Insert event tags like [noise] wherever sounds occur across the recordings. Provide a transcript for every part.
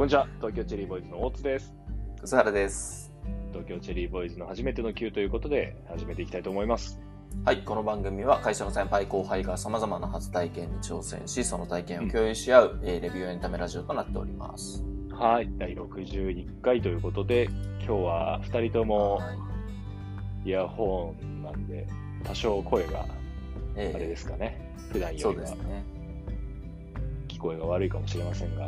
こんにちは、東京チェリーボーイズの大津です。葛原です。東京チェリーボーイズの初めての Q ということで、始めていきたいと思います。はい、この番組は会社の先輩後輩が様々な初体験に挑戦し、その体験を共有し合う、えーレビューエンタメラジオとなっております。はい、第61回ということで、今日は2人ともはいイヤホンなんで、多少声がえあれですかね、普段そよりはうですね。聞こえが悪いかもしれませんが、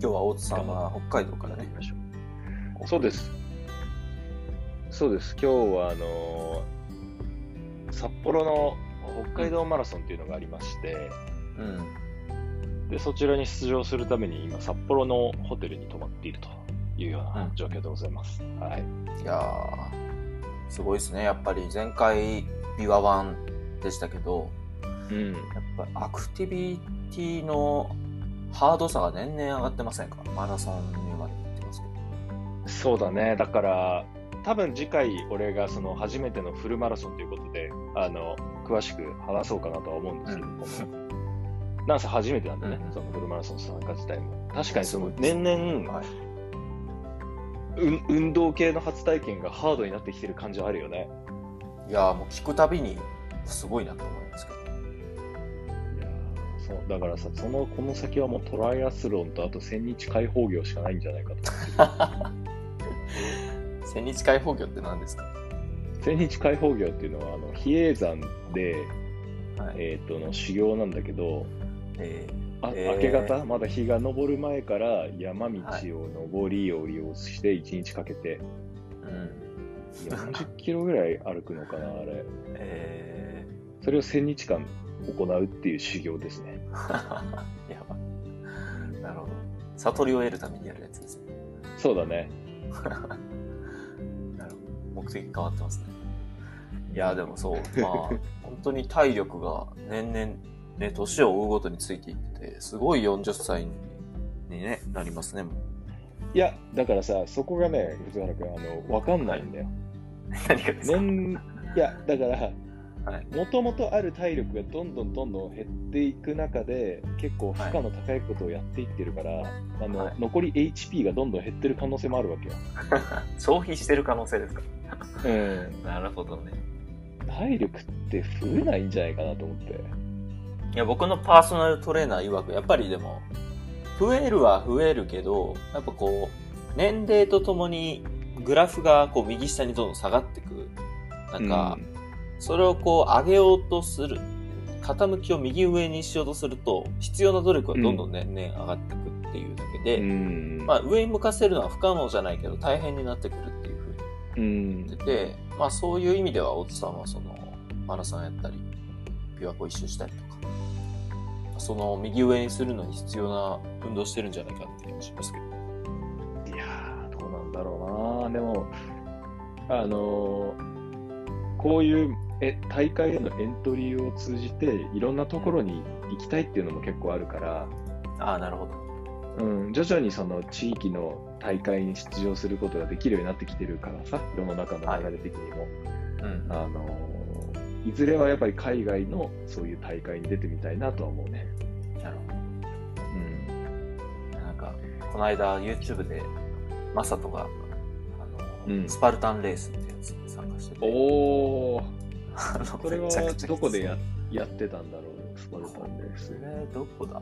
今日は大津さんは北海道からね。そうです。そうです。今日は、あのー札幌の北海道マラソンっていうのがありまして、うん。で、そちらに出場するために今、札幌のホテルに泊まっているというようなうん状況でございます。はい。いやー、すごいですね。やっぱり前回、ビワワンでしたけど、うん。やっぱりアクティビティのハードさが年々上がってませんか？マラソンにまで行ってますけど。そうだね。だから、多分次回、俺がその初めてのフルマラソンということで、あの、詳しく話そうかなとは思うんですけども、なんせ初めてなんでね、うんそのフルマラソン参加自体も。確かにその年々、はい。うん運動系の初体験がハードになってきてる感じはあるよね。いやーもう聞くたびにすごいなと思いますけど。そうだからさ、そのこの先はもうトライアスロンとあと千日開放業しかないんじゃないかと。[laughs] 千日開放業って何ですか？千日開放業っていうのは、あの比叡山で、はい。えー、との修行なんだけど、えあえー明け方、まだ日が昇る前から山道はいを登り降りをして1日かけて、ー、うん。40キロぐらい歩くのかな、あれ。[laughs] えそれを1000日間行うっていう修行ですね。ー、[laughs] やばい。なるほど。悟りを得るためにやるやつですね。そうだね。[laughs] なるほど。目的変わってますね。いや、でもそう、まあ、[laughs] 本当に体力が年々、ね、年を追うごとについていって、すごい40歳にね、なりますね、もう。いや、だからさ、そこがね、藤原君、あの、わかんないんだよ。何がですか、年、いや、だから、はい。もともとある体力がどんどんどんどん減っていく中で、結構負荷の高いことをやっていってるから、あの、はい残り HP がどんどん減ってる可能性もあるわけよ。[laughs] 消費してる可能性ですか？うん。なるほどね。体力って増えないんじゃないかなと思って。いや、僕のパーソナルトレーナー曰く、やっぱりでも、増えるは増えるけど、やっぱこう、年齢とともにグラフがこう右下にどんどん下がってく。なんか、それをこう上げようとする、傾きを右上にしようとすると、必要な努力はどんどん年々上がってくっていうだけで、うん、まあ上に向かせるのは不可能じゃないけど大変になってくるっていうふうにうん言ってて、まあそういう意味では大津さんはそのマラソンやったり、琵琶湖一周したりとか、その右上にするのに必要な運動してるんじゃないかって気がしますけど。いやー、どうなんだろうな。でも、あのーこういうえ大会へのエントリーを通じて、いろんなところに行きたいっていうのも結構あるから、ああ、なるほど。うん、徐々にその地域の大会に出場することができるようになってきてるからさ、世の中の流れ的にも。うん。あのーいずれはやっぱり海外のそういう大会に出てみたいなとは思うね。なるほうん。ど。なんか、この間 YouTube で、マサトが、あの、うんスパルタンレースってやつに参加してて、おー、あのそれはどこでややってたんだろう、スパルタンレース。えー、どこだ？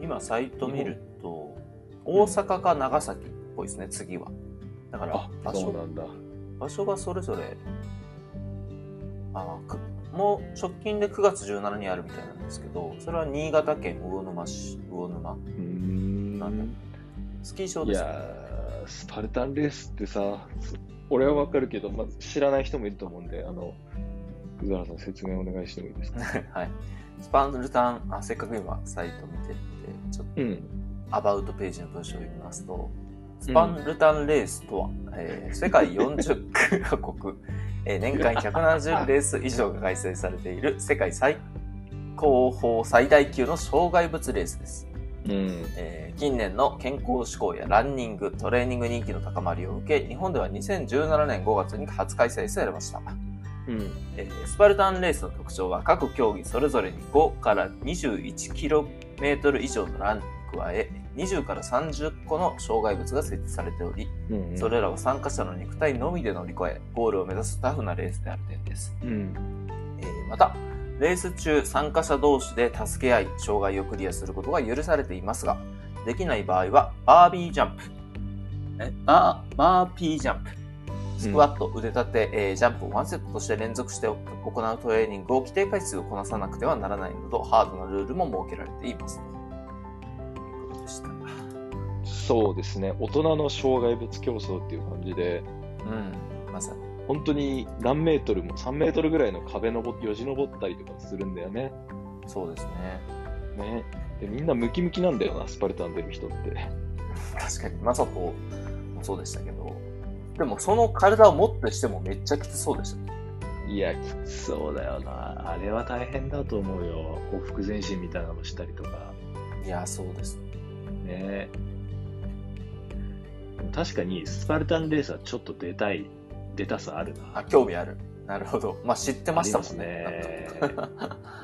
今サイト見ると、大阪か長崎っぽいですね、次は。だからあ、場所そうなんだ。場所がそれぞれ、あくもう直近で9月17にあるみたいなんですけど、それは新潟県魚沼市、魚沼。なんだスキー場いですね。やー、スパルタンレースってさ、そ俺はわかるけど、まず知らない人もいると思うんで、あの、葛原さん説明お願いしてもいいですか？[laughs] はい。スパルタン、あ、せっかく今サイト見てて、ちょっとうん。アバウトページの文章を読みますと、スパルタンレースとは、えー世界40カ国、えー年間170レース以上が開催されている世界最高峰最大級の障害物レースです。うん。えー近年の健康志向やランニング、トレーニング人気の高まりを受け、日本では2017年5月に初開催されました。うん。えースパルタンレースの特徴は各競技それぞれに5から21キロメートル以上のランに加え、20から30個の障害物が設置されており、うんうんそれらを参加者の肉体のみで乗り越え、ゴールを目指すタフなレースである点です。うん。えーまた、レース中、参加者同士で助け合い、障害をクリアすることが許されていますが、できない場合は、バービージャンプ、え？バー、バーピージャンプ、スクワット、腕立て、えージャンプをワンセットとして連続して行うトレーニングを規定回数をこなさなくてはならないなど、ハードなルールも設けられています。ということでした。そうですね。大人の障害物競争っていう感じで、うん、まさに。本当に何メートルも、3メートルぐらいの壁登って、よじ登ったりとかするんだよね。そうですね。ね。で、みんなムキムキなんだよな、スパルタン出る人って。確かに、まさともそうでしたけど、でもその体をもってしてもめっちゃきつそうでしたね。いや、きつそうだよな。あれは大変だと思うよ。報復前進みたいなのしたりとか。いや、そうです。ね確かに、スパルタンレースはちょっと出たい、出たさあるな。あ、興味ある。なるほど。まあ知ってましたもんね。すね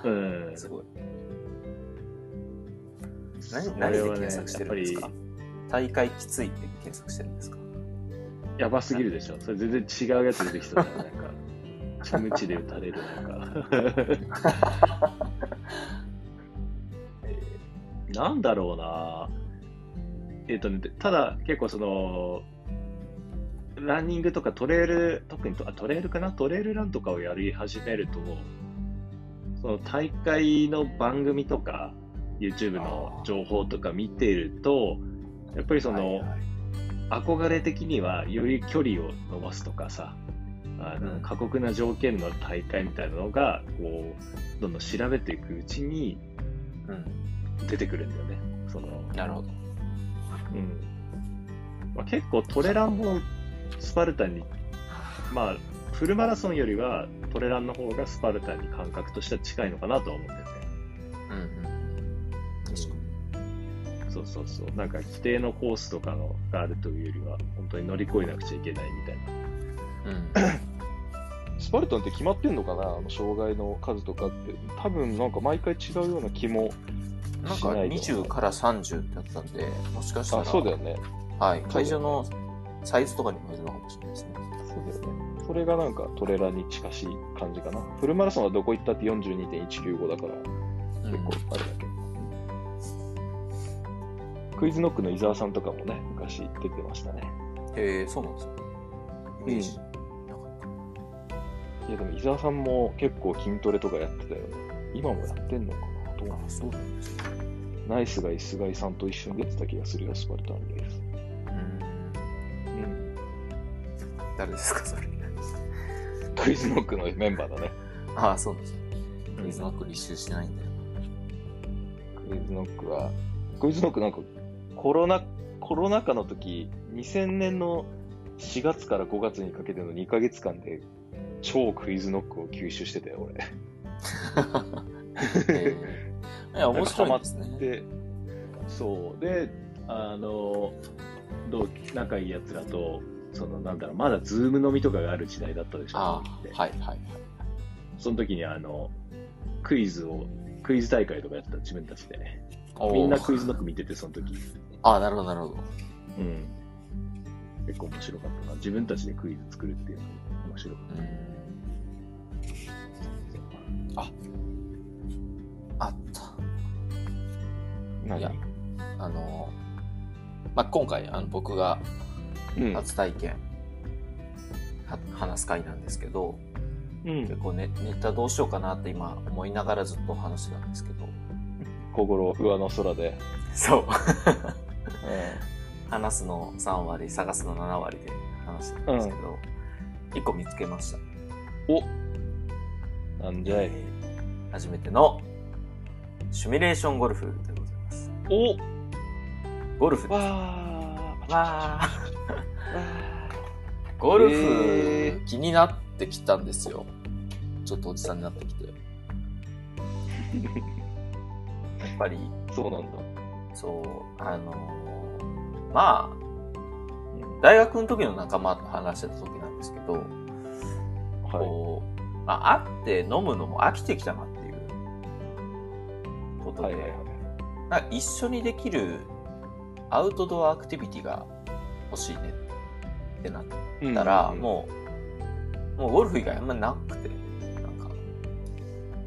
うん。[laughs] すごい。何、何で検索してるんですか、大会きついって検索してるんですか？やばすぎるでしょ。それ全然違うやつ出てきそう。なんか、[laughs] キムチで打たれるなんか。[laughs] なんだろうなえっ、とね、ただ結構その、ランニングとかトレイル、特にトレイルかな？トレイルランとかをやり始めると、その大会の番組とか、YouTube の情報とか見てると、やっぱりその、はいはい憧れ的にはより距離を伸ばすとかさあの、うん。過酷な条件の大会みたいなのがこうどんどん調べていくうちにうん。出てくるんだよね。その、なるほど。うん。まあ、結構トレランもスパルタンにまあフルマラソンよりはトレランの方がスパルタンに感覚としては近いのかなとは思うんだよねうんうん。確かそうそうそうなんか規定のコースとかのがあるというよりは本当に乗り越えなくちゃいけないみたいなに。うん。スパルタンって決まってんのかなあの障害の数とかって。多分なんか毎回違うような気もなんかしないと20から30ってやったんで、もしかしたら、あ、そうだよね。はい、会場のサイズとかにもよるのかもしれないですね。そうだよね。それがなんかトレラに近しい感じかな。フルマラソンはどこ行ったって42.195だから、結構あれだけど。クイズノックの伊沢さんとかもね、昔出てましたね。へえそうなんですね。イメージ。いやでも伊沢さんも結構筋トレとかやってたよね。今もやってんのかな？どうなあん、ですね。ナイスガイ、スガイさんと一緒に出てた気がするよ、スパルタンレース。誰ですか、それ。クイズノックのメンバーだね。ああ、そうなんですね。クイズノック履修してないんだよクイズノックは、クイズノックなんかコロナ、コロナ禍の時、2000年の4月から5月にかけての2ヶ月間で、超クイズノックを吸収してたよ、俺。[laughs] え [laughs] いや、面白いですね。で、そう。で、あの、同期仲いい奴らと、その、なんだろう、まだズーム飲みとかがある時代だったでしょ、あはいはいはい。その時に、あの、クイズを、クイズ大会とかやってた自分たちでね。みんなクイズノック見てて、その時。ああ、なるほどなるほど。うん。結構面白かったな。自分たちでクイズ作るっていうのも面白かっうん。あ、あった。いやあの、まあ、今回、あの、僕がうん。初体験、は話す回なんですけど、うん結。構ね、ネタどうしようかなって今思いながらずっと話してたんですけど、心、上の空で。そう。う話すの3割、探すの7割で話してたんですけど、1個見つけました。ん。おなんじゃい。初めてのシミュレーションゴルフでございます。おゴルフです。わー。わーゴルえフー気になってきたんですよ。ちょっとおじさんになってきて。[laughs] やっぱり、そうなんだ。そう、あのーまあ、大学の時の仲間と話してた時なんですけど、はこう、まあ、会って飲むのも飽きてきたなっていうことい。で、はいはいはい。一緒にできるアウトドアアクティビティが欲しいねってなったら、うんもう、もうゴルフ以外あんまなくて、なんか、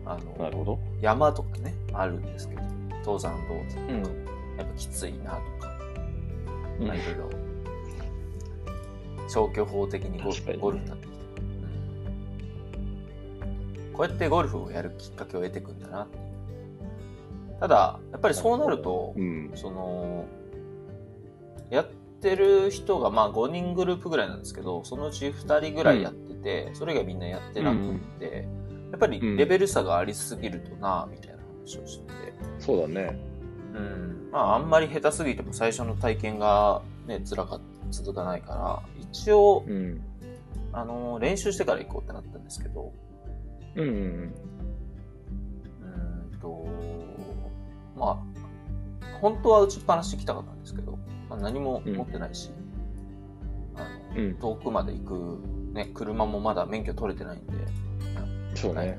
あの、なるほど。山とかね、あるんですけど、登山道とか、うん。やっぱきついなとか、うん。まあいろいろ、消去法的にゴ確かにね。ゴルフになってきて、うんこうやってゴルフをやるきっかけを得てくんだなただ、やっぱりそうなると、うん。その、やってる人がまあ5人グループぐらいなんですけど、そのうち2人ぐらいやってて、それがみんなやってなくって、やっぱりレベル差がありすぎるとな、みたいな話をしてて、そうだね。うん。まああんまり下手すぎても最初の体験がね、辛か続かないから、一応、うん。あの、練習してから行こうってなったんですけど、うんうんうーんと、まあ、本当は打ちっぱなしで行きたかったんですけど、まあ、何も持ってないし、あのうん。うん。遠くまで行く、ね、車もまだ免許取れてないんで、そうね。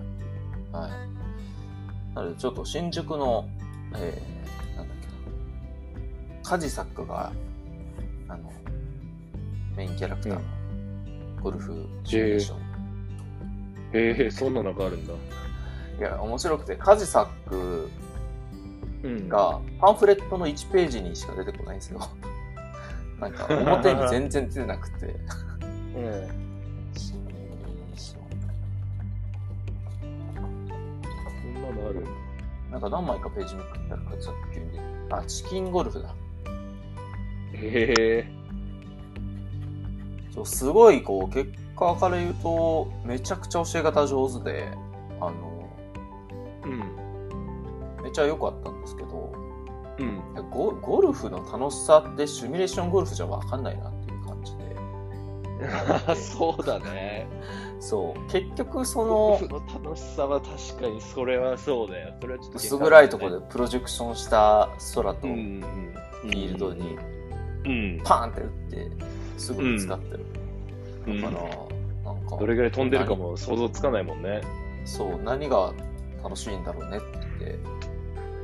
はい。なので、ちょっと新宿の、えー、なんだっけな、カジサックが、あの、メインキャラクターのゴルフシミュレーション。へえ、そんなのがあるんだ。いや、面白くて、カジサックうんがパンフレットの1ページにしか出てこないんですよ。なんか表に全然出てなくて。うん。シミュレーショそんなのある？ンなんか何枚かページめくったらカジサック急にあ、チキンゴルフだ。へえ。そうすごいこう結果から言うとめちゃくちゃ教え方上手であのうん。めっちゃ良かったんですけどうん。ゴゴルフの楽しさってシミュレーションゴルフじゃ分かんないなっていう感じで [laughs] そうだね。そう結局そゴルのフの楽しさは確かにそれはそうだよ。それはちょっと薄暗いところでプロジェクションした空とフうんィうん。ールドにうん。パーンって打ってすぐぶつかってる、うんだからなんかどれぐらい飛んでるかも想像つかないもんね。そう、何が楽しいんだろうねって言っ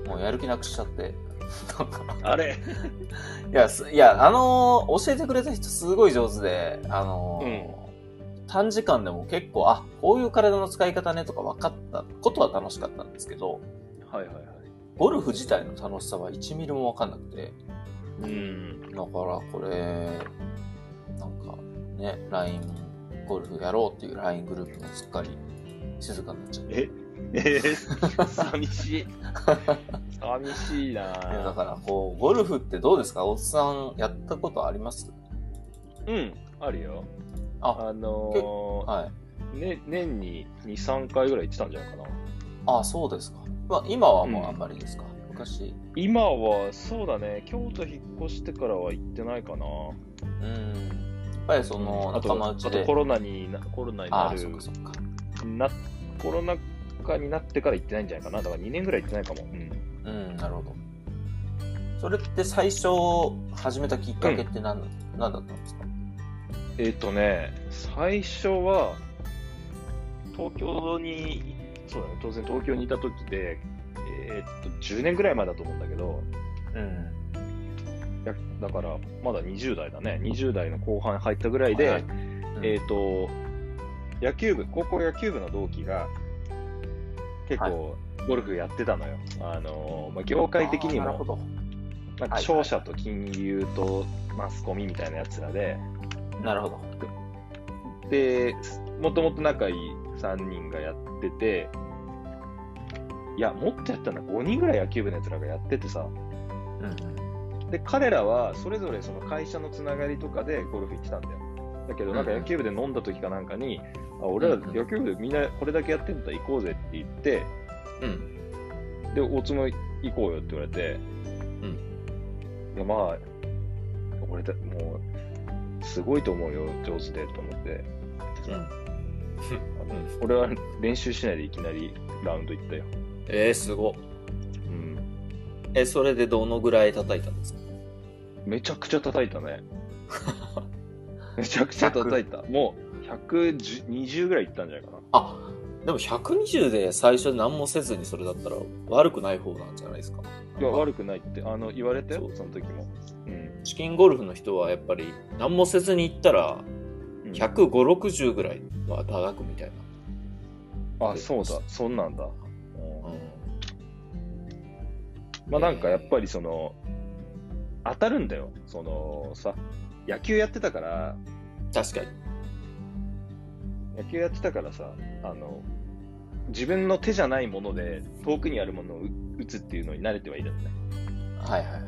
て、もうやる気なくしちゃって。[laughs] あれいや、すいや、あのー教えてくれた人すごい上手で、あのー短時間でも結構、あ、こういう体の使い方ねとか分かったことは楽しかったんですけど、はいはいはい。ゴルフ自体の楽しさは1ミリも分かんなくて、うん。だからこれ、なんかね、LINE ゴルフやろうっていう LINE グループもすっかり静かになっちゃって。ええー、寂しい。[laughs] 寂しいな。だからこうゴルフってどうですか？おっさんやったことあります？うん、あるよ。ああのはい。ーね、年に2、3回ぐらい行ってたんじゃないかな。あそうですか、まあ、今はもうあんまりですか、昔。今は、そうだね、京都引っ越してからは行ってないかな。うん。やっぱりそのあと仲間内で。あとコロナにな、コロナになるあそっかそっか。な、コロナ禍になってから行ってないんじゃないかな。だから2年ぐらい行ってないかも。うん。うんなるほどそれって最初始めたきっかけって何,、何だったんですか？えっ、とね、最初は、東京に、そうだね、当然東京にいた時で、えっ、と、10年ぐらい前だと思うんだけど、うんやだから、まだ20代だね。20代の後半入ったぐらいで、はいえっ、と、野球部、高校野球部の同期が、結構、ゴルフやってたのよ。あのーまあ、業界的にも、なんか商社と金融とマスコミみたいなやつらで、なるほど。で、もともと仲いい3人がやってて、いや、もっとやったんだ、5人ぐらい野球部のやつらがやっててさ、うん。で、彼らはそれぞれその会社のつながりとかでゴルフ行ってたんだよ。だけど、なんか野球部で飲んだ時かなんかに、あ俺らうんうん野球部でみんなこれだけやってんだったら行こうぜって言って、うんで、大津も行こうよって言われて、いや、まあ、俺だ、もう、すごいと思うよ、上手でと思って。うんあの俺は練習しないでいきなりラウンド行ったよ。えー、すごうん。えそれでどのぐらい叩いたんですか？めちゃくちゃ叩いたね。[laughs] めちゃくちゃ叩いた。もう、120ぐらい行ったんじゃないかな。あでも120で最初何もせずにそれだったら悪くない方なんじゃないですか？いや、悪くないって、あの、言われたよそ、の時も。うん。チキンゴルフの人はやっぱり何もせずに行ったらうん150、60ぐらいは叩くみたいな。あ、そうだ、そんなんだ。うんまあなんかやっぱりその、当たるんだよ。そのさ、野球やってたから、確かに。野球やってたからさ、あの、自分の手じゃないもので遠くにあるものを打打つっていうのに慣れてはいるのね。はいはいはい。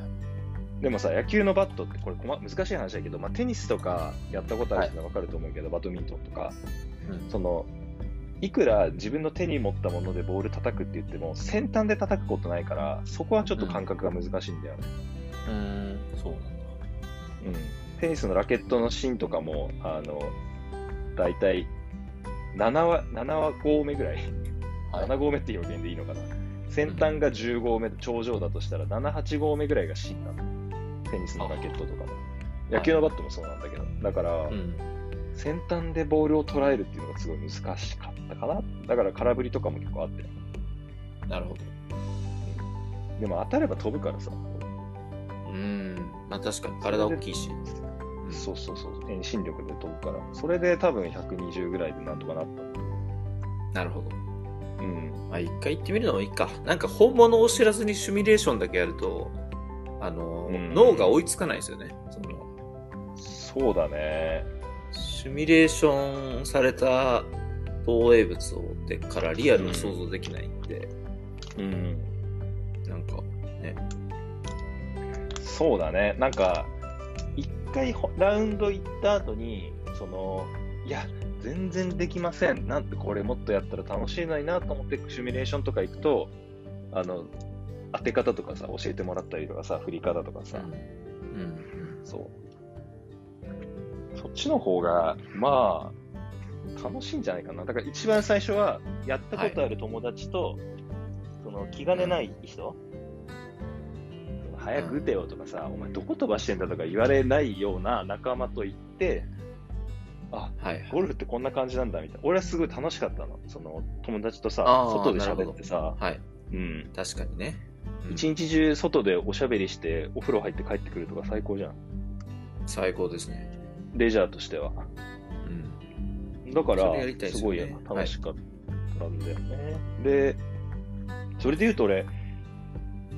でもさ、野球のバットってこれこま難しい話だけど、まあ、テニスとかやったことある人は分かると思うけど、バドミントンとか、うんその、いくら自分の手に持ったものでボール叩くって言っても、先端で叩くことないから、そこはちょっと感覚が難しいんだよね。うーん、そうなんだ。うん。テニスのラケットの芯とかも、あの、だいたい7は、7は合目ぐらい、はい7合目って表現でいいのかな。先端が10合目、頂上だとしたら、7、8合目ぐらいが芯なの。テニスのラケットとかも。野球のバットもそうなんだけど。だから、うん。先端でボールを捉えるっていうのがすごい難しかったかな。だから空振りとかも結構あって。なるほど。でも当たれば飛ぶからさ。うーん。まあ確かに体大きいし。そうそうそう。遠心力で飛ぶから。それで多分120ぐらいでなんとかなっなるほど。た。うん。まあ一回行ってみるのもいいか。なんか本物を知らずにシミュレーションだけやると、あの、うん脳が追いつかないですよね。そのそうだね。シミュレーションされた投影物をでからリアルを想像できないんで、うん。なんかね、そうだね。なんか、一回ほラウンド行った後に、その、いや、全然できません。なんてこれもっとやったら楽しいのになと思ってシミュレーションとか行くと、あの、当て方とかさ、教えてもらったりとかさ、振り方とかさ、うん、そう。そっちの方が、まあ、楽しいんじゃないかな。だから一番最初は、やったことある友達と、その気兼ねない人、早く打てよとかさ、お前どこ飛ばしてんだとか言われないような仲間と行って、あ、はいはい。ゴルフってこんな感じなんだみたいな。俺はすごい楽しかったの。その友達とさ外で喋ってさ、はい。うん。確かにね。うん一日中外でおしゃべりして、お風呂入って帰ってくるとか最高じゃん。最高ですね。レジャーとしては。うん。だから、それやりたいですすごい楽しかったんだよね。で、それで言うと俺、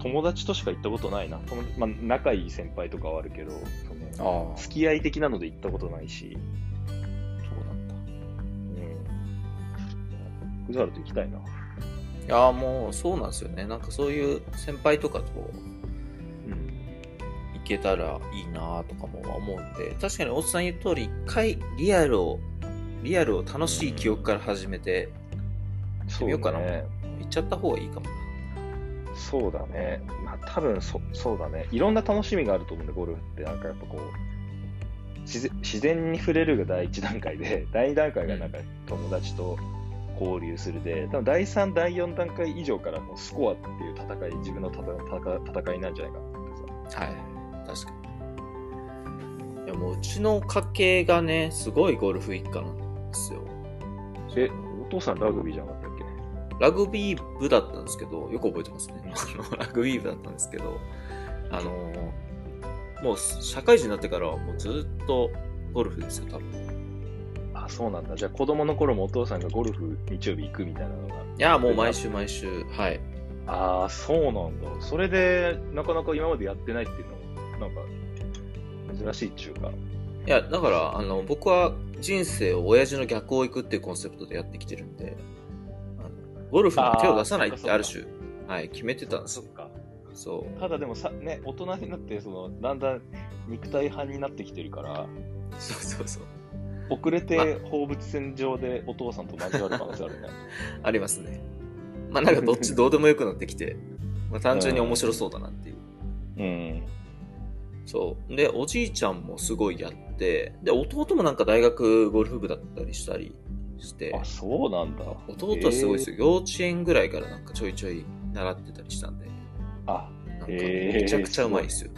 友達としか行ったことないな。友まあ、仲いい先輩とかはあるけど、その付き合い的なので行ったことないし、そうなんだ。うん。クザと行きたいな。いやーもうそうなんですよね。なんかそういう先輩とかとうん。行けたらいいなとかも思うんで、確かにおっさん言う通り、一回リアルを、リアルを楽しい記憶から始めて、そうみようかなね。行っちゃった方がいいかもな。そうだね。まあ多分そ、そうだね。いろんな楽しみがあると思うんで、ゴルフって。なんかやっぱこう、自然自然に触れるが第一段階で、[laughs] 第二段階がなんか友達と交流するで、多分第三、第四段階以上からもうスコアっていう戦い、自分の戦戦戦いなんじゃないかなってさ。はい。確かに。いやもううちの家系がね、すごいゴルフ一家なんですよ。え、お父さんラグビーじゃなかっ。ラグビー部だったんですけど、よく覚えてますね。ラグビー部だったんですけど、あのーもう社会人になってからはもうずっとゴルフですよ、多分。あ、そうなんだ。じゃあ子供の頃もお父さんがゴルフ日曜日行くみたいなのが。いや、もう毎週毎週、はい。ああ、そうなんだ。それで、なかなか今までやってないっていうのも、なんか、珍しいっていうか。いや、だから、あの、僕は人生を親父の逆を行くっていうコンセプトでやってきてるんで、ゴルフに手を出さないってある種、はい、決めてたんですよ。か。そう。ただでもさ、ね、大人になって、その、だんだん肉体派になってきてるから、そうそうそう。遅れまて放物線上でお父さんと交わる可能性あるね。[laughs] ありますね。まあなんかどっちどうでもよくなってきて、[laughs] まあ単純に面白そうだなっていう。うん。そう。で、おじいちゃんもすごいやって、で、弟もなんか大学ゴルフ部だったりしたりして、あ、そうなんだ。弟はすごいですよ。幼稚園ぐらいからなんかちょいちょい習ってたりしたんで、あ、なんかめちゃくちゃうまいですよ。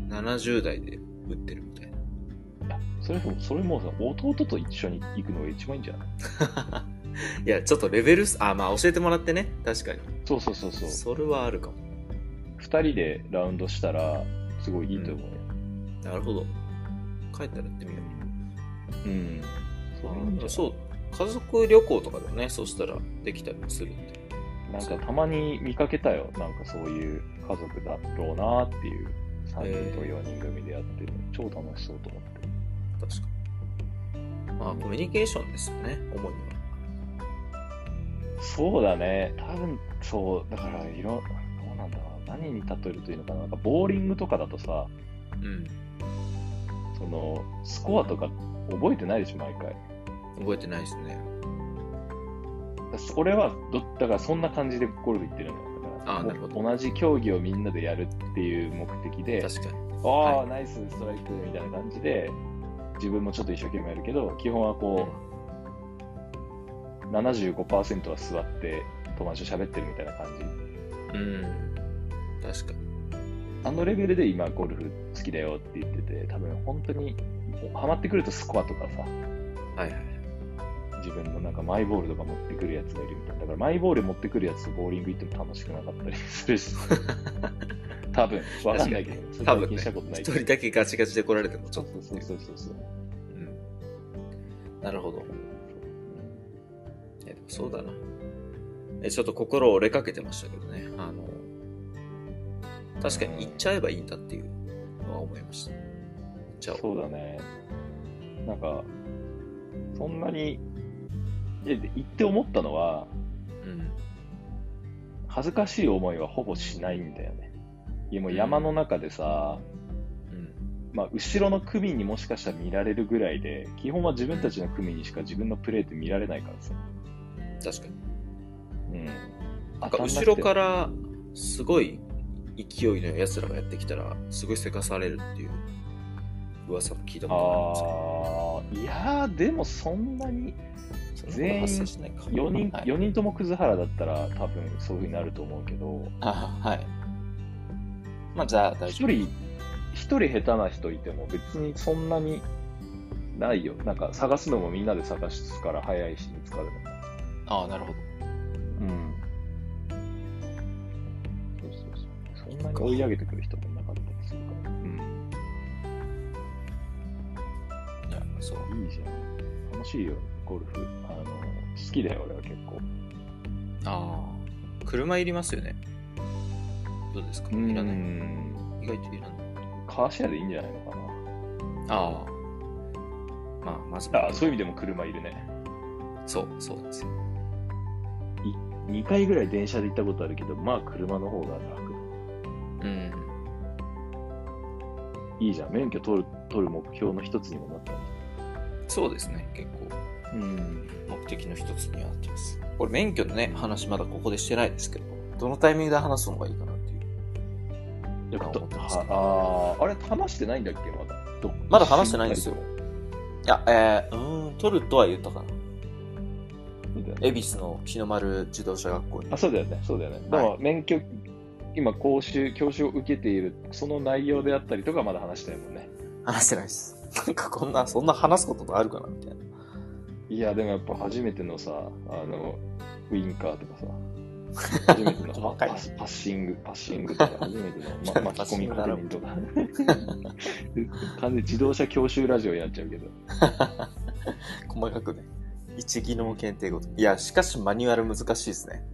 うん。70代で打ってるみたいな。それも、それもさ、弟と一緒に行くのが一番いいんじゃない？[laughs] いや、ちょっとレベルス、あ、まあ教えてもらってね。確かに。そうそうそうそう。それはあるかも。二人でラウンドしたら、すごいいいと思うよ。なるほど。帰ったらやってみようん。そうう。そう。家族旅行とかでもね、そしたらできたりもするんで。なんかたまに見かけたよ。なんかそういう家族だろうなっていう3人と4人組でやってる。超楽しそうと思って。確かに。まあ、コミュニケーションですよね、主には。そうだね。多分、そう。だから、いろ、どうなんだろう。何に例えるといいのかな。なんか、ボーリングとかだとさ、うん。その、スコアとか覚えてないでしょ、毎回。覚えてないですね。俺はど、だからそんな感じでゴルフ行ってるのよ。だからあーなるほど同じ競技をみんなでやるっていう目的で、確かに。ああ、はいナイスストライクみたいな感じで、自分もちょっと一生懸命やるけど、基本はこう、75%は座って友達と喋ってるみたいな感じ。うん。確かに。あのレベルで今ゴルフ好きだよって言ってて、多分本当にハマってくるとスコアとかさ、はいはい。自分のなんかマイボールとか持ってくるやつがいるみたいな。だからマイボール持ってくるやつとボーリング行っても楽しくなかったりするし、[laughs] 多分わかんないけど、それ多分ねしたことない一人だけガチガチで来られてもちょっと。そうそうそうそうそう。うん。なるほど。え、でもそうだな。え、ちょっと心折れかけてましたけどね。あの、確かに行っちゃえばいいんだっていうのは思いました。行っちゃおう。そうだね。なんか、そんなに、でで行って思ったのは、うん。恥ずかしい思いはほぼしないんだよね。いやもう山の中でさ、うん。まあ、後ろの組にもしかしたら見られるぐらいで、基本は自分たちの組にしか自分のプレーって見られないからさ。確かに。うん。なんか後ろからら、すごい勢いの奴らがやってきたら、すごいせかされるっていう噂も聞いたことああ、いやー、でもそんなに、ありますけど、そんなこと発生しないか。4人、はい四人とも葛原だったら多分そういう風になると思うけど、あはい。まあ、じゃあ大丈夫。一人、一人下手な人いても別にそんなにないよ。なんか探すのもみんなで探すから早いし見つかるのも。ああ、なるほど。うん。そうそうそう。そんなに追い上げてくる人もなかったりするから。いや、そう。うん。いいじゃん。楽しいよ、ゴルフ。あの、好きだよ、俺は結構。ああ。車いりますよね。どうですか？いらない。ん。意外といらない。カーシェアでいいんじゃないのかああ。まあ、まずな。あそういう意味でも車いるね。そう、そうなんですよ。2回ぐらい電車で行ったことあるけど、まあ車の方が楽。うん。いいじゃん。免許取る取る目標の一つにもなったそうですね、結構。うん。目的の一つにはなってます。これ免許のね、話まだここでしてないですけど、どのタイミングで話すのがいいかなっていう。いやあ思ってますはあーあれ、話してないんだっけ、まだ。どまだ話してないんですよ。いや、えー、うーん、取るとは言ったかな。恵比寿の日の丸自動車学校に。あ、そうだよね、そうだよね。ではいも、免許、今、講習、教習を受けている、その内容であったりとか、まだ話したいもんね。話してないです。なんかこんな、そんな話すことあるかなみたいな。いや、でもやっぱ初めてのさ、あの、ウィンカーとかさ、初めての [laughs] パッシング、パッシングとか、初めての、ま、[laughs] 巻き込み確認とか。[laughs] 完全に自動車教習ラジオになっちゃうけど。細かくね。一技能検定ごと。いや、しかしマニュアル難しいですね。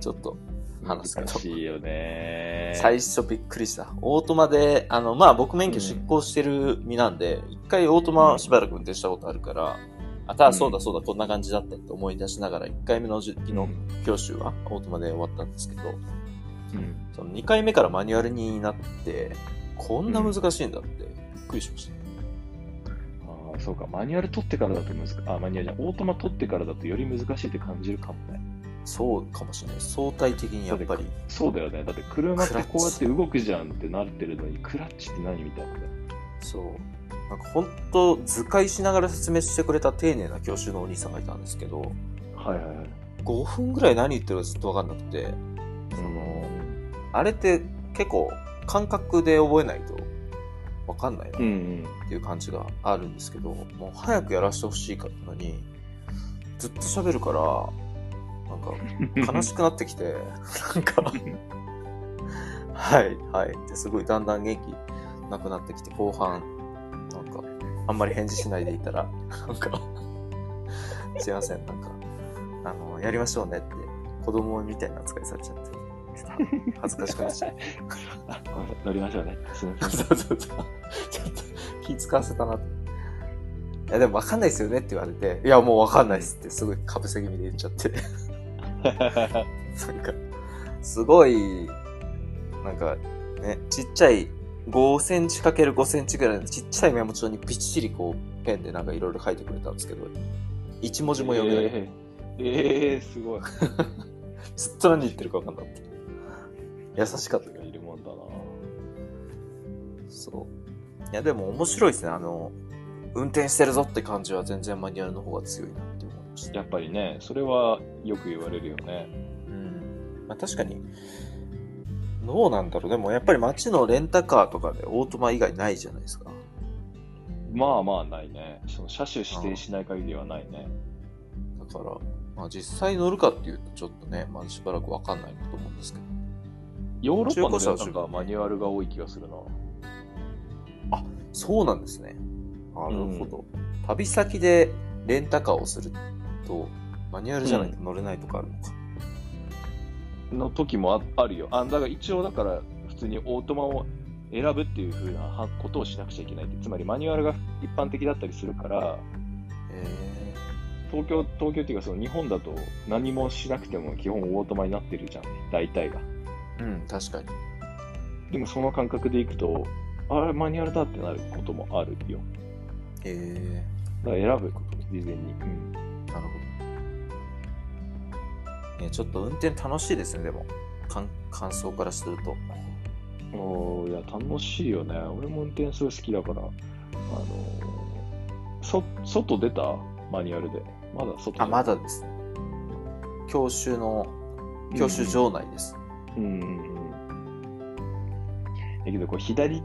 ちょっと話すけど。難しいよね。最初びっくりした。オートマで、あの、まあ僕免許執行してる身なんで、一、回オートマしばらく運転したことあるから、あた、うんそうだそうだ、こんな感じだったって思い出しながら、一回目の実機の教習はオートマで終わったんですけど、うん。その2回目からマニュアルになって、こんな難しいんだって、びっくりしました。ああ、そうか。マニュアル取ってからだと難しい。あ、マニュアルじゃん。オートマ取ってからだとより難しいって感じるかもね。そうかもしれない。相対的にやっぱり。そうだよね。だって車ってこうやって動くじゃんってなってるのに、クラッチって何みたいなね。そう。なんか本当図解しながら説明してくれた丁寧な教習のお兄さんがいたんですけど、はいはいはい。5分ぐらい何言ってるかずっとわかんなくて、その、あれって結構感覚で覚えないとわかんないなうんうん。っていう感じがあるんですけど、もう早くやらせてほしいかったのに、ずっと喋るから、なんか悲しくなってきて、[laughs] なんか、はい、はいってすごいだんだん元気なくなってきて、後半、なんか、あんまり返事しないでいたら、なんか、すいません、なんか、あの、やりましょうねって、子供みたいな扱いされちゃって、恥ずかしくなっちゃう。[laughs] 乗りましょうね。すみません。そうそうそう。ちょっと気使わせたなって。いや、でも分かんないですよねって言われて、いや、もう分かんないですって、すごいかぶせ気味で言っちゃって。[laughs] なんか、すごい、なんか、ね、ちっちゃい5センチ ×5 センチぐらいのちっちゃいメモ帳にびっちりこう、ペンでなんかいろいろ書いてくれたんですけど、一文字も読めない。えー、えー、すごい。[laughs] ずっと何言ってるか分かんなかった。優しかったがいるもんだな。そう。いや、でも面白いですね。あの、運転してるぞって感じは全然マニュアルの方が強いなって思いました。やっぱりね、それはよく言われるよね。うん。まあ確かに、どうなんだろう。でもやっぱり街のレンタカーとかでオートマ以外ないじゃないですか。まあまあないね。その車種指定しない限りはないね。だから、まあ実際乗るかっていうとちょっとね、まあしばらくわかんないと思うんですけど。ヨーロッパの車はレンタカーマニュアルが多い気がするな。そうなんですね。なるほど。旅先でレンタカーをすると、マニュアルじゃないと乗れないとかあるのか。の時もああるよ。あ、だから一応だから普通にオートマを選ぶっていう風なはことをしなくちゃいけないって。つまりマニュアルが一般的だったりするから、へ東京、東京っていうかその日本だと何もしなくても基本オートマになってるじゃん。大体が。え。うん、確かに。でもその感覚でいくと、あれマニュアルだってなることもあるよ。へえ。だから選ぶ、事前に。うん。なるほど。ね、ちょっと運転楽しいですね、でも。感感想からすると。おーいや、楽しいよね。俺も運転すごい好きだから。あのーそ、外出た？マニュアルで。まだ外あ、まだです。教習の、教習場内です。うんうんうん。だけど、こう、左、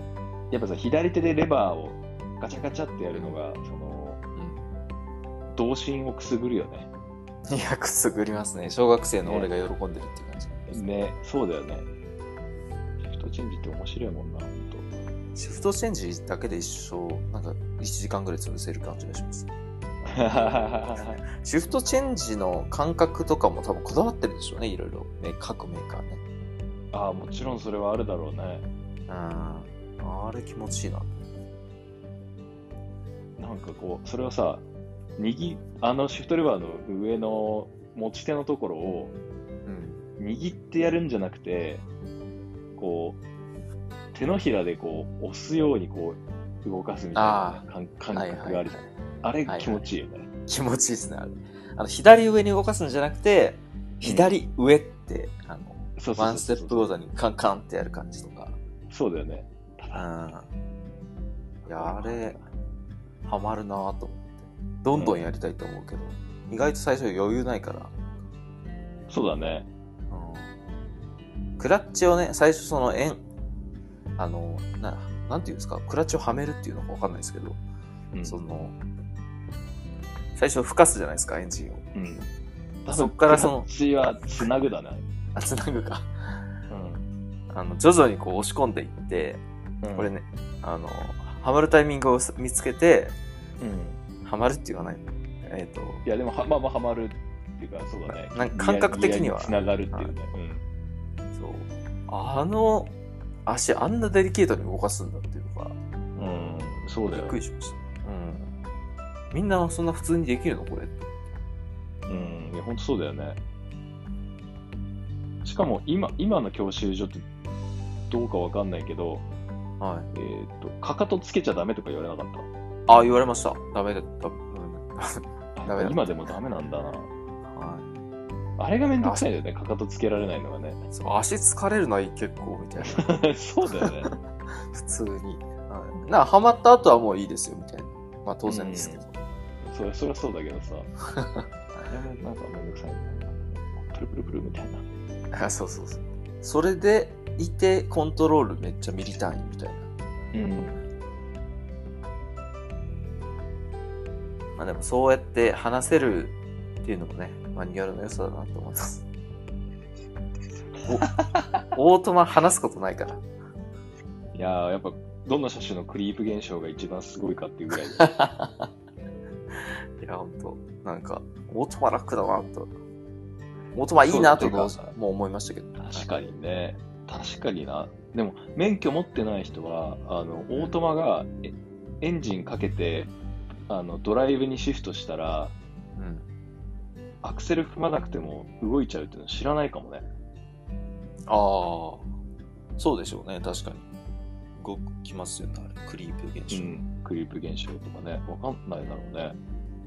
やっぱさ、左手でレバーをガチャガチャってやるのが、その、童心をくすぐるよね。[laughs] いや、くすぐりますね。小学生の俺が喜んでるっていう感じ。ね、そうだよね。シフトチェンジって面白いもんな、ほんシフトチェンジだけで一生、なんか1時間ぐらい潰せる感じがします。と。[laughs] シフトチェンジの感覚とかも多分こだわってるでしょうね、いろいろ。ね各メーカーね。ああ、もちろんそれはあるだろうね。うん。あれ気持ちいいな。なんかこう、それをさ、握、あのシフトレバーの上の持ち手のところをうん。握ってやるんじゃなくて、こう、手のひらでこう、押すようにこう、動かすみたいな感感覚があるじゃん。あれ気持ちいいよね。気持ちいいですね、あれ。あの、左上に動かすんじゃなくて、左上って、あの、そうそうそうワンステップごとにカンカンってやる感じとか。そうだよね。うん。いや、あれ、ハマるなぁと思って。どんどんやりたいと思うけど、意外と最初余裕ないから。そうだね。うん。クラッチをね、最初その円、あの、な、なんていうんですか、クラッチをはめるっていうのかわかんないですけど、うん。その、最初吹かすじゃないですか、エンジンを。うん。そっからそのクラッチはつなぐだね。あ、つなぐか。うん。あの、徐々にこう押し込んでいって、うんこれ。ね、あの、はまるタイミングを見つけて、うん。はまるって言わない。えっ、と、いや、でもは、まあまあ、はまるっていうか、そうだね。なんか感覚的にはつながるっていうね。そう。あの、足あんなデリケートに動かすんだっていうのが、うん。うん。そうだよびっく。りしました。うん。みんなそんな普通にできるのこれ。うん。いや、ほんとそうだよね。しかも、今、今の教習所って、どうかわかんないけど、はい。えっ、と、かかとつけちゃダメとか言われなかった？あ、言われました。ダメだった。うんダメだ今でもダメなんだな。はあれがめんどくさいよね、かかとつけられないのがね。い。そう足疲れるな、結構、みたいな。[laughs] そうだよね。[laughs] 普通に。はい。な、ハマった後はもういいですよ、みたいな。まあ当然ですけど。それそりゃそうだけどさ。あれもなんかめんどくさいね。プルプルプルみたいな。あ [laughs] そうそうそう。それでいて、コントロールめっちゃミリ単位みたいな。うん。まあでもそうやって話せるっっていうのもね、マニュアルの良さだなと思います。お [laughs] オートマ話すことないから。いやー、やっぱ、どの車種のクリープ現象が一番すごいかっていうぐらいで。[laughs] いや、ほんと、なんか、オートマ楽だなと。オートマいいなとかもう思いましたけど。確かにね。確かにな。でも、免許持ってない人は、あの、オートマがえエンジンかけて、あの、ドライブにシフトしたら、うん。アクセル踏まなくても動いちゃうっていうの知らないかもね。ああ、そうでしょうね、確かに。動きますよね、あれ。クリープ現象。うん。クリープ現象とかね。わかんないだろうね。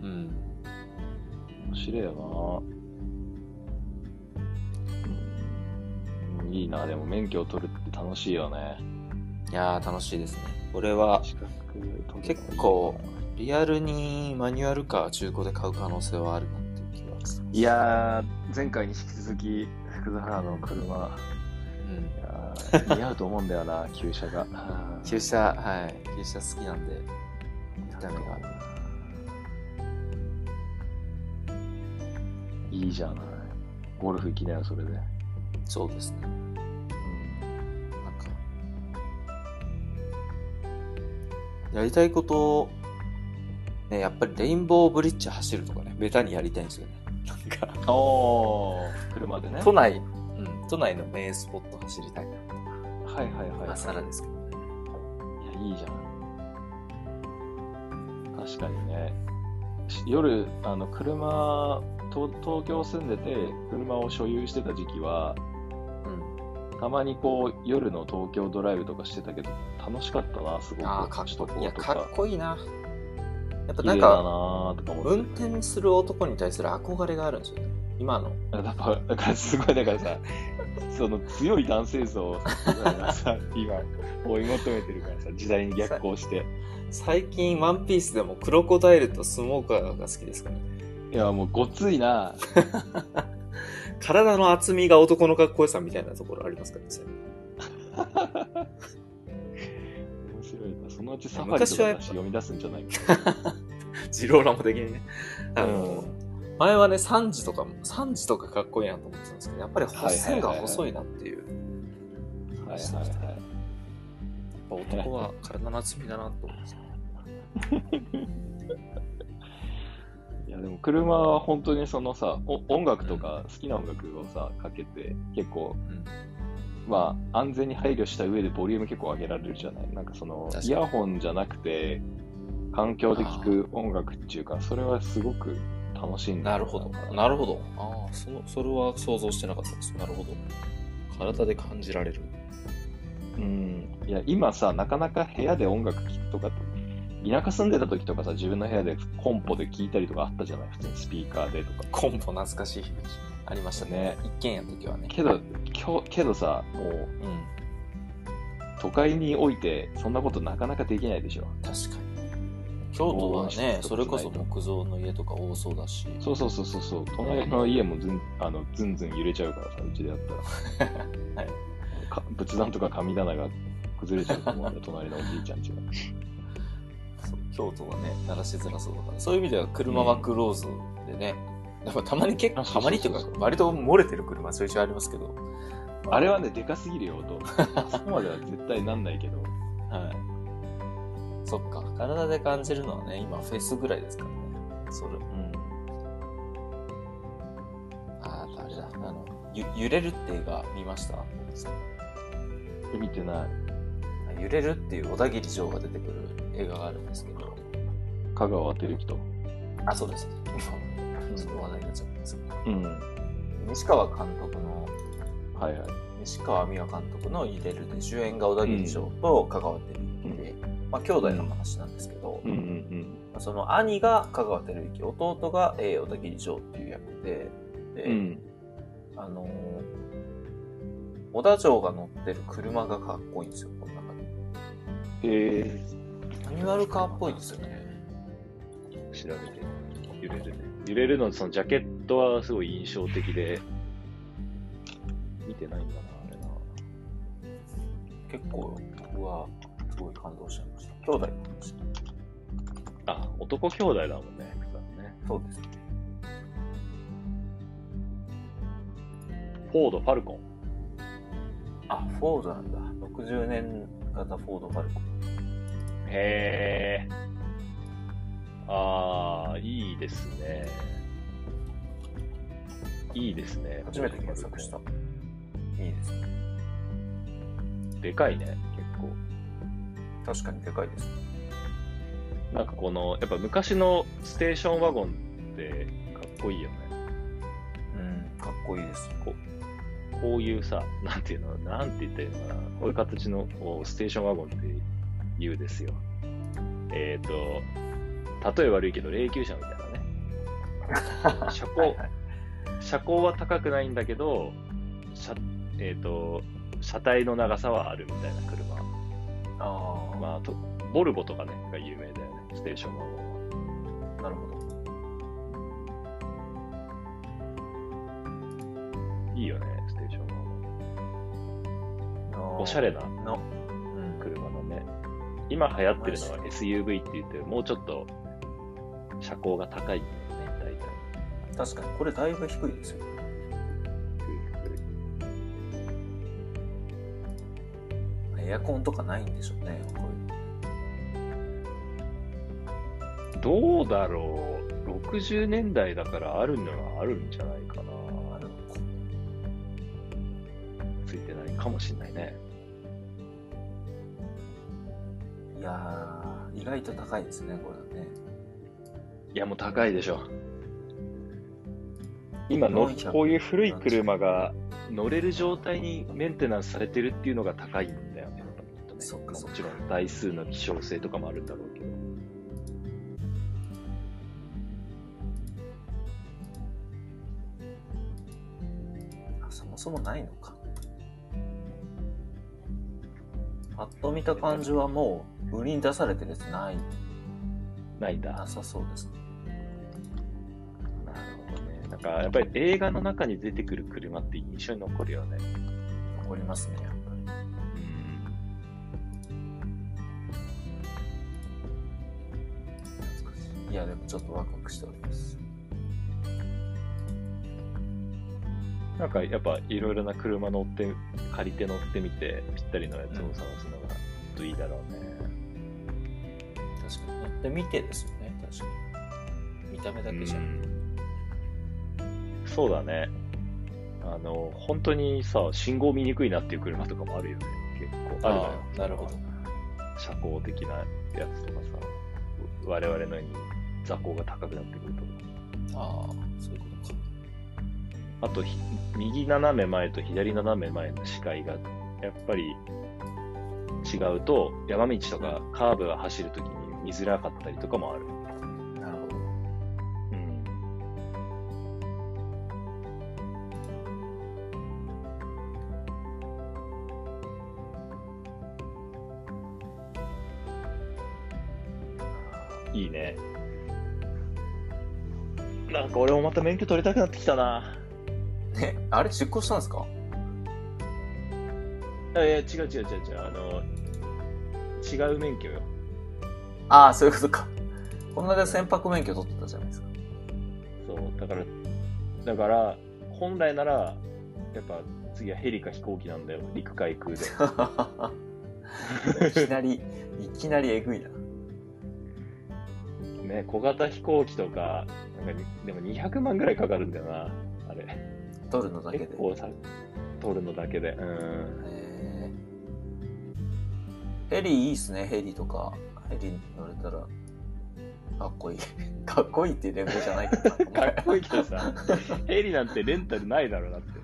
うん。面白いよなうんいいな。でも免許を取るって楽しいよね。いやー、楽しいですね。これは、結構リアルにマニュアルカー中古で買う可能性はあるなっていう気がする。いやー、前回に引き続き、福田原の車、うん。いやー似合うと思うんだよな、[laughs] 旧車が。旧車、はい。旧車好きなんで、見た目が。いいじゃない。ゴルフ行きなよ、それで。そうですね。なんか、やりたいこと、ね、やっぱりレインボーブリッジ走るとかね、ベタにやりたいんですよね。なんか、おー、車でね。都内、うん、都内の名スポット走りたいな。はいはいはい。今更ですけど。いや、いいじゃん。確かにね。し夜、あの、車、と東京住んでて、車を所有してた時期は、うん。たまにこう、夜の東京ドライブとかしてたけど、楽しかったな、すごく。ああ、かっこいい。いや、かっこいいな。やっぱなんか。運転する男に対する憧れがあるんですよね。今の。やっぱ、だからすごい、だからさ、[laughs] その強い男性層をさ、今、追い求めてるからさ、時代に逆行して。最近、ワンピースでもクロコダイルとスモーカーが好きですからね。いや、もうごついな。[laughs] 体の厚みが男のかっこよさみたいなところありますからね。面白いな。そのうちサファリとか読み出すんじゃないか。[laughs] ジローラモ的にね。あの、うん前はね、3時とかも、3時とかかっこいいなと思ってたんですけど、やっぱり線が細いなっていう。はいはいはい。やっぱ男は体の厚みだなと思うんですよ。[laughs] いやでも車は本当にそのさ、お音楽とか好きな音楽をさ、かけて、結構、うんまあ安全に配慮した上でボリューム結構上げられるじゃないなんかそのイヤホンじゃなくて、環境で聴く音楽っていうか、それはすごく楽しいんだなるほど。なるほど。ああ、そ、それは想像してなかったです。なるほど。体で感じられる。うん。いや、今さ、なかなか部屋で音楽聴くとか田舎住んでた時とかさ、自分の部屋でコンポで聴いたりとかあったじゃない？普通にスピーカーでとか。コンポ懐かしい。ありましたね。ね一軒家の時はね。けど、けどさ、もう、うん。都会において、そんなことなかなかできないでしょ。確かに。京都はね、室それこそ木造の家とか多そうだし。そうそうそうそうそう。隣の家もずんあのずんずん揺れちゃうからさ、うちでやったら。[laughs] はい。か仏壇とか神棚が崩れちゃうと思うんだよ、隣のおじいちゃんちが。そう京都はね、鳴らしづらそうだから。そういう意味では車はクローズでね。でもたまに結構、たまうそうそうそうにっていうか、割と漏れてる車ちょいちょいありますけど。あれはね、でかすぎるよ、音。あ [laughs] そこまでは絶対なんないけど。はい。そっか。体で感じるのはね、今フェスぐらいですからね。それ。うん。ああ、あれだ。あの、ゆ揺れるって映画見ました？見てない。揺れるっていう小田切城が出てくる映画があるんですけど。香川照之と。あ、そうです。話題になっちゃったんですけど。うん。西川監督の、はいはい。西川美和監督の揺れるで主演が小田切城と香川照之で、まあ兄弟の話なんですけど、うんうんまあその兄が香川照之、弟が、えー小田切城っていう役で、で、うん。うん。あのー小田城が乗ってる車がかっこいいんですよ、この中で。えマニュアルカーっぽいですよね。ー、調べて。揺れるね。揺れるの、そのジャケットはすごい印象的で、見てないんだな、あれな。結構僕はすごい感動しちゃいました。兄弟あ、男兄弟だもんね、普段ね。そうですね。フォード・ファルコン。あ、フォードなんだ。60年型フォード・ファルコン。へえ。ああ、いいですね。いいですね。初めて検索した。いいですね。でかいね、結構。確かにでかいです。なんかこの、やっぱ昔のステーションワゴンってかっこいいよね。うん、かっこいいです。こうこういうさ、なんていうの、なんて言ったらいいのかな。こういう形のステーションワゴンって言うですよ。えっ、と、例え悪いけど、霊柩車みたいなね。[laughs] 車高、はいはい車高は高くないんだけど、車、えっ、と、車体の長さはあるみたいな車。ああ、まあ、とボルボとかね、が有名だよね、ステーションワゴンは。なるほど。いいよね、ステーションワゴン。おしゃれな車のね。今流行ってるのは SUV って言って、もうちょっと車高が高いんだよね、大体。確かに、これだいぶ低いですよ。エアコンとかないんでしょうね、こどうだろう。60年代だからあるのはあるんじゃないかな。ういうあるのか。ついてないかもしんないね。いやー、意外と高いですね、これはね。いや、もう高いでしょ。今の、400こういう古い車が乗れる状態にメンテナンスされてるっていうのが高いんだよね。ねもちろん台数の希少性とかもあるんだろうけど。あそもそもないのか。パッと見た感じはもう、売りに出されてるやつない、ないんだ。なさそうですね。か、やっぱり映画の中に出てくる車って印象に残るよね。残りますね、やっぱり。懐かしいいや、でもちょっとワクワクしております。なんか、やっぱ、いろいろな車乗って、借りて乗ってみて、ぴったりのやつを探すのが、といいだろうね。確かに。乗ってみてですよね、確かに。見た目だけじゃなくて。そうだね。あの、本当にさ、信号見にくいなっていう車とかもあるよね。結構あるのよなるほど。車高的なやつとかさ、我々のように座高が高くなってくると。ああ、そういうことか。あとひ、右斜め前と左斜め前の視界が、やっぱり違うと、山道とかカーブが走るときに見づらかったりとかもあるか俺もまた免許取りたくなってきたな。え、あれ出向したんですか？いやいや、違う違う違う違う。あの、違う免許よ。ああ、そういうことか。この間船舶免許取ってたじゃないですか。そう、だから、だから、本来なら、やっぱ次はヘリか飛行機なんだよ。陸海空で。[laughs] いきなり、いきなりえぐいな。ね、小型飛行機とか、なんかでも200万ぐらいかかるんだよな、あれ。取るのだけで。結構さ、取るのだけで。うん。ヘリいいっすね、ヘリとか。ヘリに乗れたら、かっこいい。[laughs] かっこいいっていうレベルじゃないけど [laughs] かっこいいけどさ、ヘリなんてレンタルないだろうなって。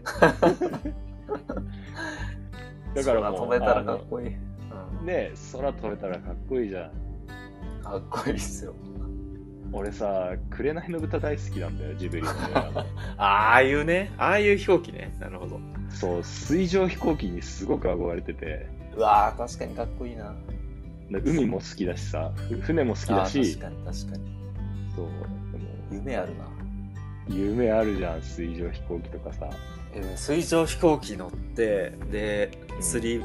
[laughs] だからもう、空飛べたらかっこいい。うんね、空飛べたらかっこいいじゃん。かっこいいっすよ。俺さ、紅の豚大好きなんだよ、ジブリの映画の。[laughs] ああいうね、ああいう飛行機ね。なるほど。そう、水上飛行機にすごく憧れてて、うわー、確かにかっこいいな。海も好きだしさ、ふ船も好きだあしー、確かに確かに。そう、でも夢あるな。夢あるじゃん、水上飛行機とかさ。えー水上飛行機乗って、で、釣り、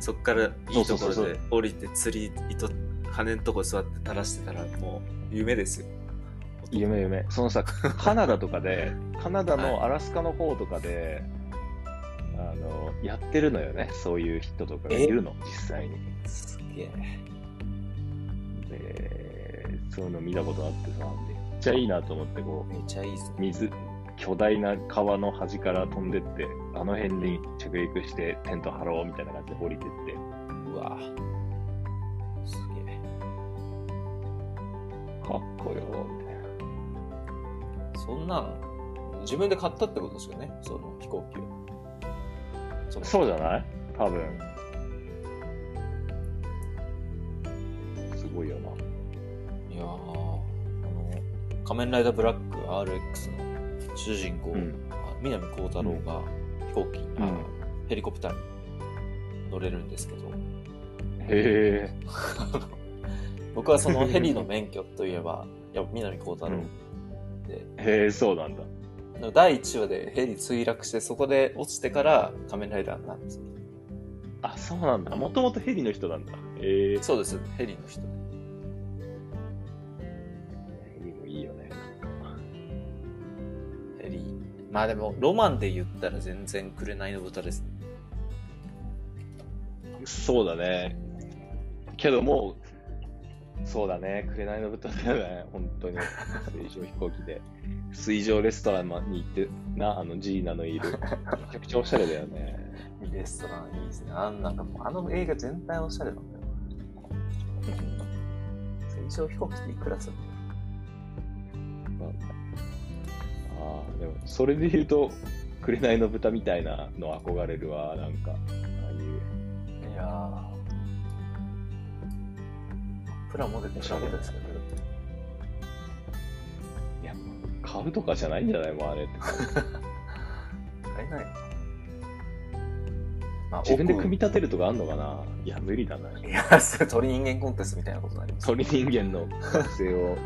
そっからいいところで降りて釣り糸、羽のとこ座って垂らしてたらもう夢ですよ。夢夢。そのさ、カナダとかで、[laughs] カナダのアラスカの方とかで、やってるのよね、そういう人とかがいるの、実際に。すげえ。で、そういうの見たことあってさ、めっちゃいいなと思って、こう、めっちゃいいっすね。水、巨大な川の端から飛んでって、あの辺に着陸してテント張ろうみたいな感じで降りてって、うわかっこよ、みたいな。そんなん、自分で買ったってことですよね、その飛行機を。そのそうじゃない？多分。すごいよな。いやー、あの、仮面ライダーブラック RX の主人公、うんあ南光太郎が飛行機、あうんヘリコプターに乗れるんですけど、へえ。[laughs] 僕はそのヘリの免許といえば、やっぱ南光太郎で、へえ、そうなんだ。第1話でヘリ墜落して、そこで落ちてから仮面ライダーなんですよ。あ、そうなんだ。もともとヘリの人なんだ。へえ。そうです、ヘリの人。ヘリもいいよね。ヘリ。まあでも、ロマンで言ったら全然紅の豚ですね。そうだね。けどもう、そうだね。紅の豚だよね。[laughs] 本当に。水上飛行機で。水上レストランに行って、な、あのジーナのいる。めちゃくちゃおしゃれだよね。レストランいいですね。あんなんかもう、あの映画全体おしゃれなんだよ。水上飛行機っていくらするああ、でも、それで言うと、紅の豚みたいなの憧れるわ。なんか、ああいう。のいやー。プラモデルおしゃれですけど。いや、買うとかじゃないんじゃない？もうあれって。買えないまあ自分で奥組み立てるとかあんのかな？いや、無理だな。いや、それ鳥人間コンテストみたいなことになります。鳥人間の学生を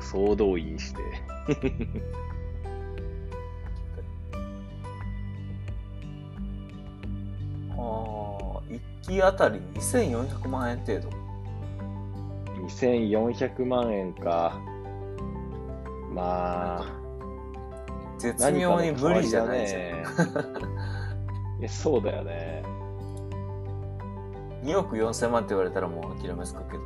総動員して。[laughs] ああ、1機あたり2400万円程度。2400万円か。まあ、絶妙に無理じゃないですねか。。いや、そうだよね。2億4000万って言われたらもう諦めますかけど。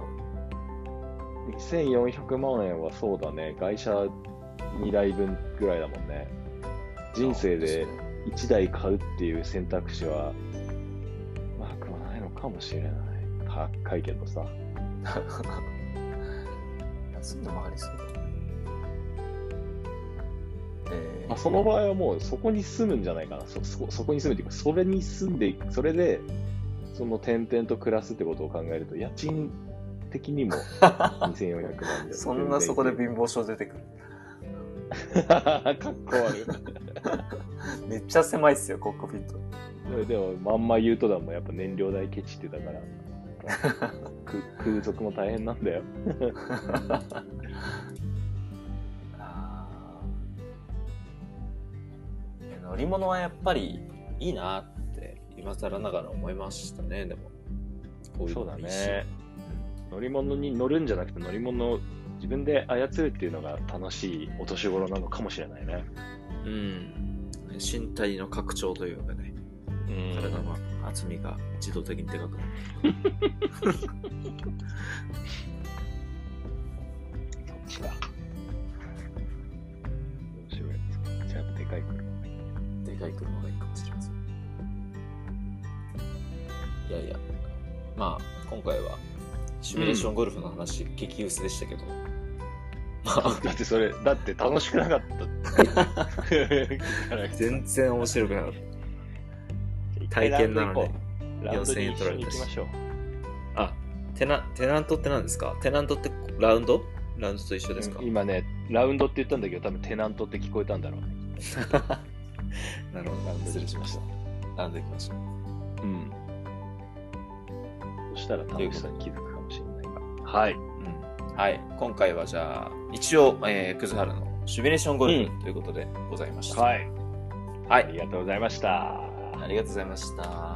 2400万円はそうだね。会社2台分ぐらいだもんね。人生で1台買うっていう選択肢は、まあ、くはないのかもしれない。高いけどさ。[laughs] 安いのもありそうだ。えーまあ、その場合はもうそこに住むんじゃないかな。そ、そ、そこに住むっていうか、それに住んで、それで、その点々と暮らすってことを考えると、家賃的にも [laughs] 2400万で。そんなそこで貧乏症出てくる。[laughs] かっこ悪 [laughs] めっちゃ狭いっすよ、コックピット。い。でも、まんま言うとだもん、やっぱ燃料代ケチってたから。く空賊も大変なんだよ。[laughs] 乗り物はやっぱりいいなって今更ながら思いましたね、でも。こいそうだね。乗り物に乗るんじゃなくて乗り物を自分で操るっていうのが楽しいお年頃なのかもしれないね。うん。身体の拡張というかね、体の厚みが自動的にでかくなる。そっちだ。面白い。じゃあ、でかい車がいい。でかい車がいいかもしれません。いやいや、まあ、今回は、シミュレーションゴルフの話、激薄でしたけど、まあ、だってそれ、だって楽しくなかった。[laughs] [laughs] 全然面白くなかった。体験なのに。ラウンドに4000円取られたしに行きましょう。あ、テナ、テナントって何ですか？テナントってラウンド？ラウンドと一緒ですか、うん今ね、ラウンドって言ったんだけど、多分テナントって聞こえたんだろうね。[laughs] なるほど。失礼しました。ラウンド行きましょう。うん。そしたら楽しさに気づくかもしれないが。はい。うん。はい。今回はじゃあ、一応、えー、クズハルのシミュレーションゴルフということでございました。はい。はい。ありがとうございました。ありがとうございました。